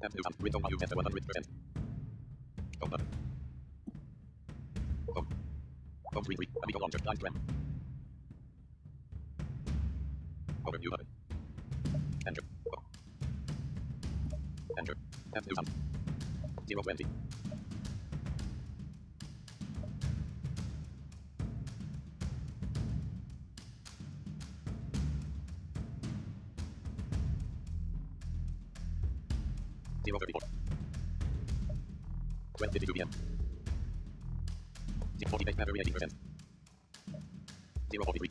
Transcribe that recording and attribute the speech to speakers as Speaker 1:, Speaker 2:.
Speaker 1: Tab news on. Ringtone volume to 100%. Home button. Home. Home screen 3. Amigo launcher. Live trend. Overview button. Enter. Oh. Enter. Tab news on. 020. Zero thirty four. Twelve fifty two PM. Zero forty eight battery eighty percent. Zero forty